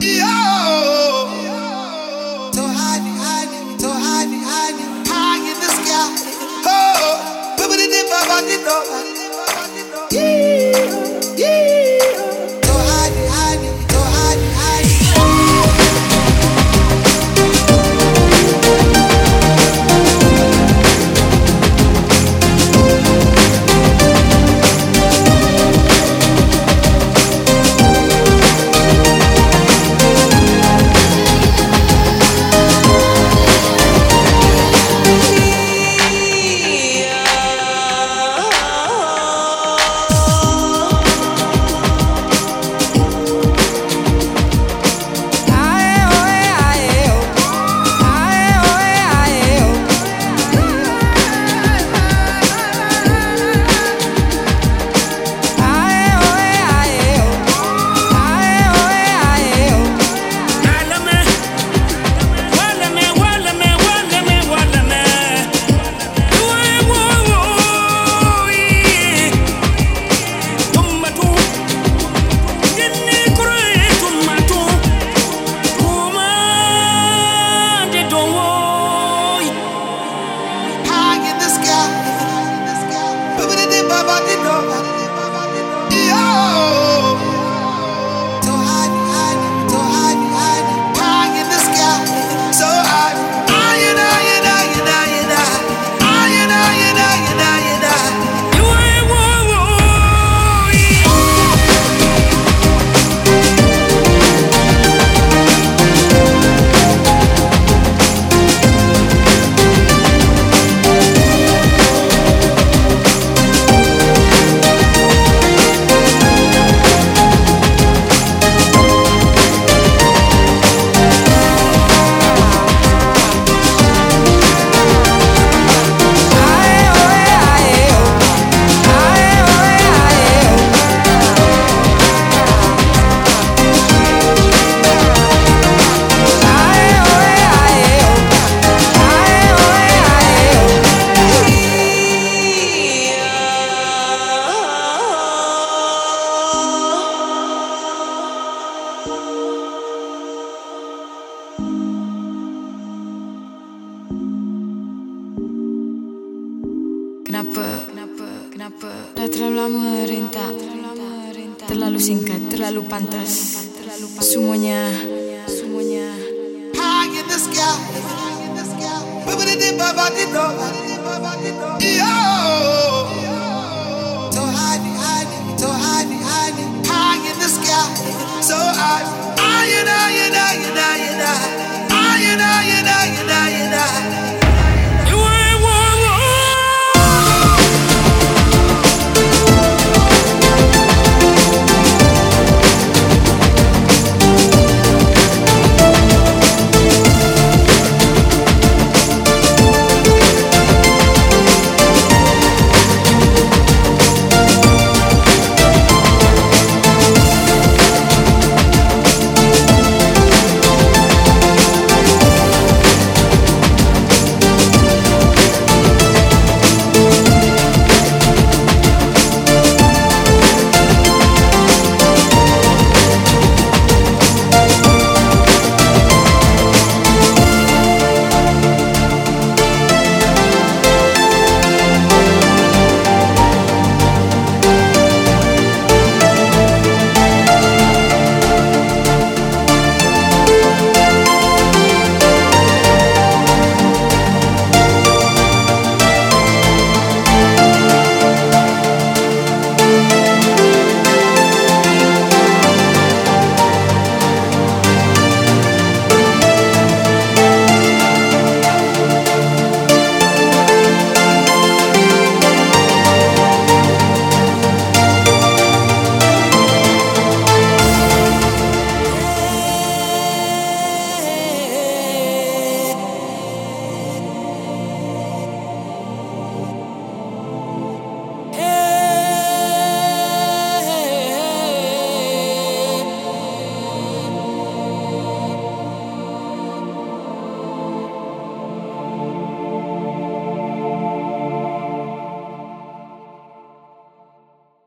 Yeah. di dove terlalu lama renta Terlalu singkat, terlalu pantas. Semuanya Semuanya. High in the sky. So high, so high, high, high in the sky. So high,